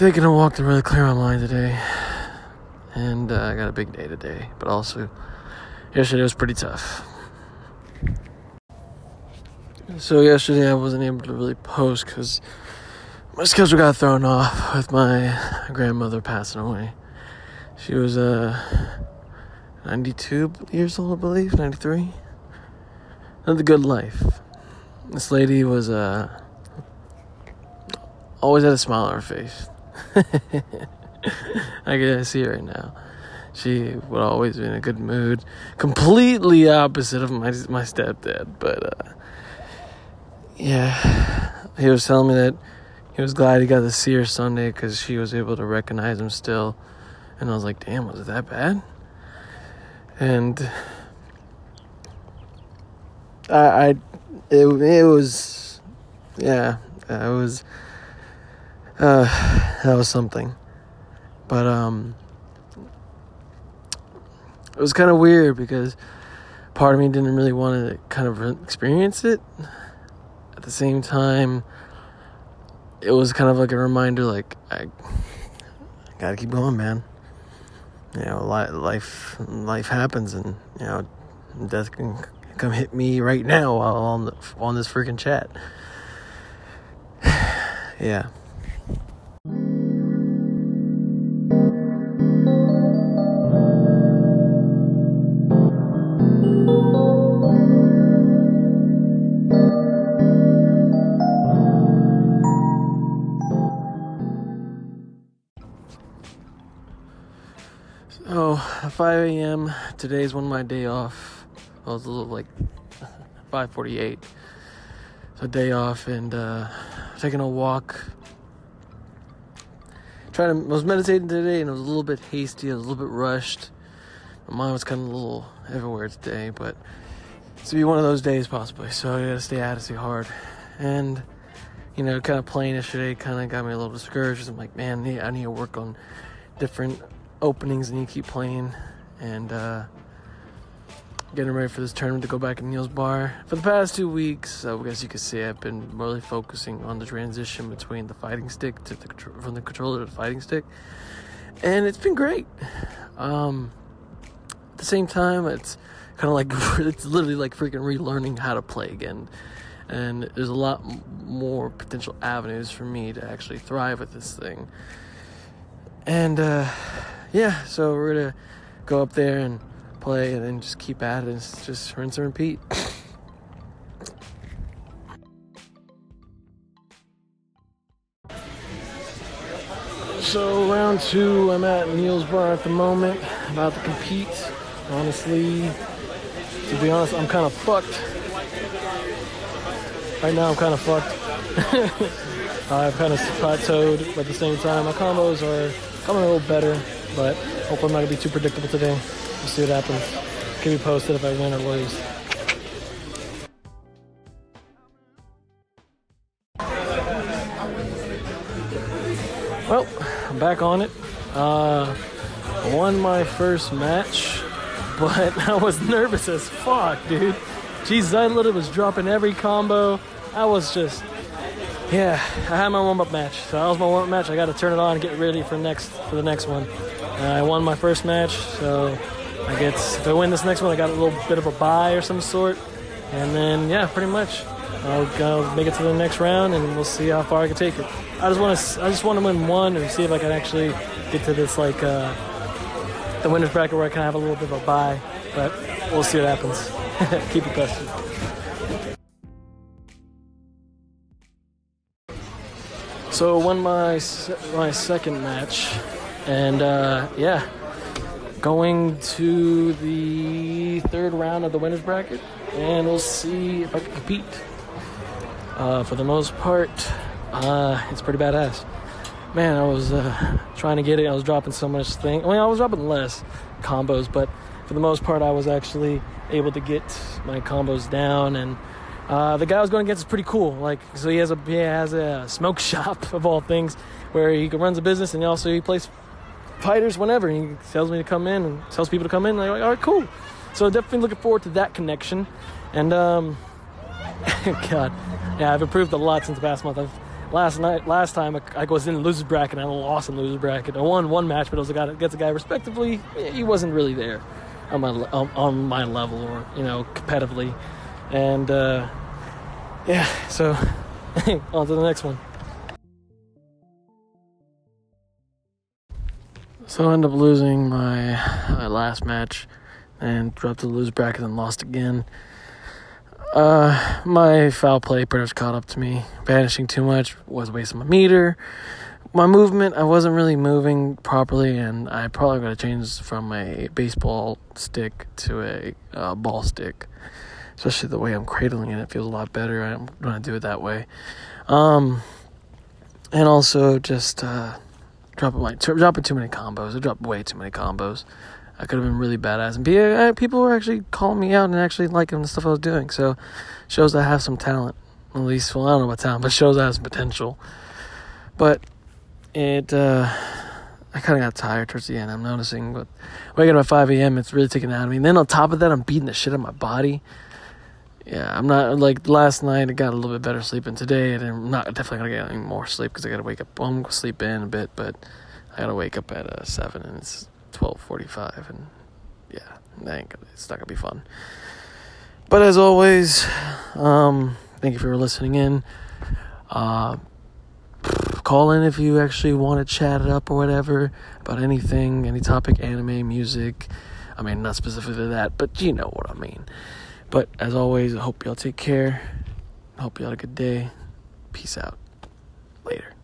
taking a walk to really clear my mind today. And uh, I got a big day today, but also yesterday was pretty tough. So yesterday I wasn't able to really post because my schedule got thrown off with my grandmother passing away. She was uh, 92 years old, I believe, 93. Lived a good life. This lady was uh, always had a smile on her face. I can see right now. She would always be in a good mood. Completely opposite of my my stepdad, but uh, yeah, he was telling me that he was glad he got to see her Sunday because she was able to recognize him still. And I was like, damn, was it that bad? And I, I it, it was, yeah, it was, uh, that was something. But, um, it was kind of weird because part of me didn't really want to kind of experience it. At the same time, it was kind of like a reminder like, I, gotta keep going, man you know, life life happens, and you know, death can come hit me right now while on the, on this freaking chat. yeah. 5 a.m. Today's one of my day off. I was a little like 5:48. So day off and uh, taking a walk. Trying to I was meditating today and it was a little bit hasty. A little bit rushed. My mind was kind of a little everywhere today, but it's to be one of those days possibly. So I gotta stay at it, stay hard, and you know, kind of playing yesterday kind of got me a little discouraged. I'm like, man, I need to work on different openings and you keep playing and uh, getting ready for this tournament to go back in Neil's bar. For the past two weeks, uh, I guess you could say I've been really focusing on the transition between the fighting stick to the from the controller to the fighting stick, and it's been great. Um, at the same time, it's kind of like it's literally like freaking relearning how to play again. And there's a lot more potential avenues for me to actually thrive with this thing. And uh, yeah, so we're gonna go up there and play and then just keep at it. It's just rinse and repeat. So round two, I'm at Neil's bar at the moment, about to compete. Honestly, to be honest, I'm kind of fucked. Right now, I'm kind of fucked. I've kind of plateaued, but at the same time, my combos are coming a little better but hopefully I'm not gonna be too predictable today. We'll see what happens. Keep you posted if I win or lose. Well, I'm back on it. Uh, won my first match, but I was nervous as fuck, dude. Jesus, I literally was dropping every combo. I was just, yeah. I had my warm-up match, so that was my warm-up match. I got to turn it on and get ready for next for the next one. I won my first match, so I get if I win this next one, I got a little bit of a bye or some sort, and then yeah, pretty much. I'll, I'll make it to the next round, and we'll see how far I can take it. I just want to, I just want to win one and see if I can actually get to this like uh, the winners bracket where I can have a little bit of a bye. But we'll see what happens. Keep it posted. So I won my my second match and uh, yeah, going to the third round of the winners bracket, and we'll see if I can compete. Uh, for the most part, uh, it's pretty badass. Man, I was uh, trying to get it. I was dropping so much thing. I mean, I was dropping less combos, but for the most part, I was actually able to get my combos down. And uh, the guy I was going against is pretty cool. Like, so he has a he has a smoke shop of all things, where he runs a business and also he plays fighters whenever. He tells me to come in and tells people to come in. And I'm like, all right, cool. So definitely looking forward to that connection. And um, God, yeah, I've improved a lot since the past month. I've last night, last time I, I was in the losers bracket and I lost in losers bracket. I won one match, but it was a guy against a guy respectively. He wasn't really there on my on my level or you know competitively, and uh, yeah. So on to the next one. So I ended up losing my, my last match and dropped to the lose bracket and lost again. Uh, my foul play pretty much caught up to me. Vanishing too much was wasting my meter. My movement, I wasn't really moving properly, and I probably got to change from a baseball stick to a uh, ball stick. Especially the way I'm cradling it, it feels a lot better. I'm going to do it that way. Um, and also just uh, dropping dropping too many combos. I dropped way too many combos. I could have been really badass. And uh, people were actually calling me out and actually liking the stuff I was doing. So shows I have some talent. At least, well, I don't know about talent, but shows I have some potential. But it, uh, I kind of got tired towards the end. I'm noticing, but waking up at 5 a.m., it's really taking out of me. And then on top of that, I'm beating the shit out of my body. Yeah, I'm not like last night. I got a little bit better sleep, and today I'm not definitely gonna get any more sleep because I gotta wake up. Well, I'm gonna sleep in a bit, but I gotta wake up at uh, seven, and it's twelve forty-five, and yeah, that it's not gonna be fun. But as always, um, thank you for listening in. Uh, call in if you actually want to chat it up or whatever about anything, any topic, anime, music. I mean, not specifically that, but you know what I mean. But as always, I hope y'all take care. I hope y'all had a good day. Peace out. Later.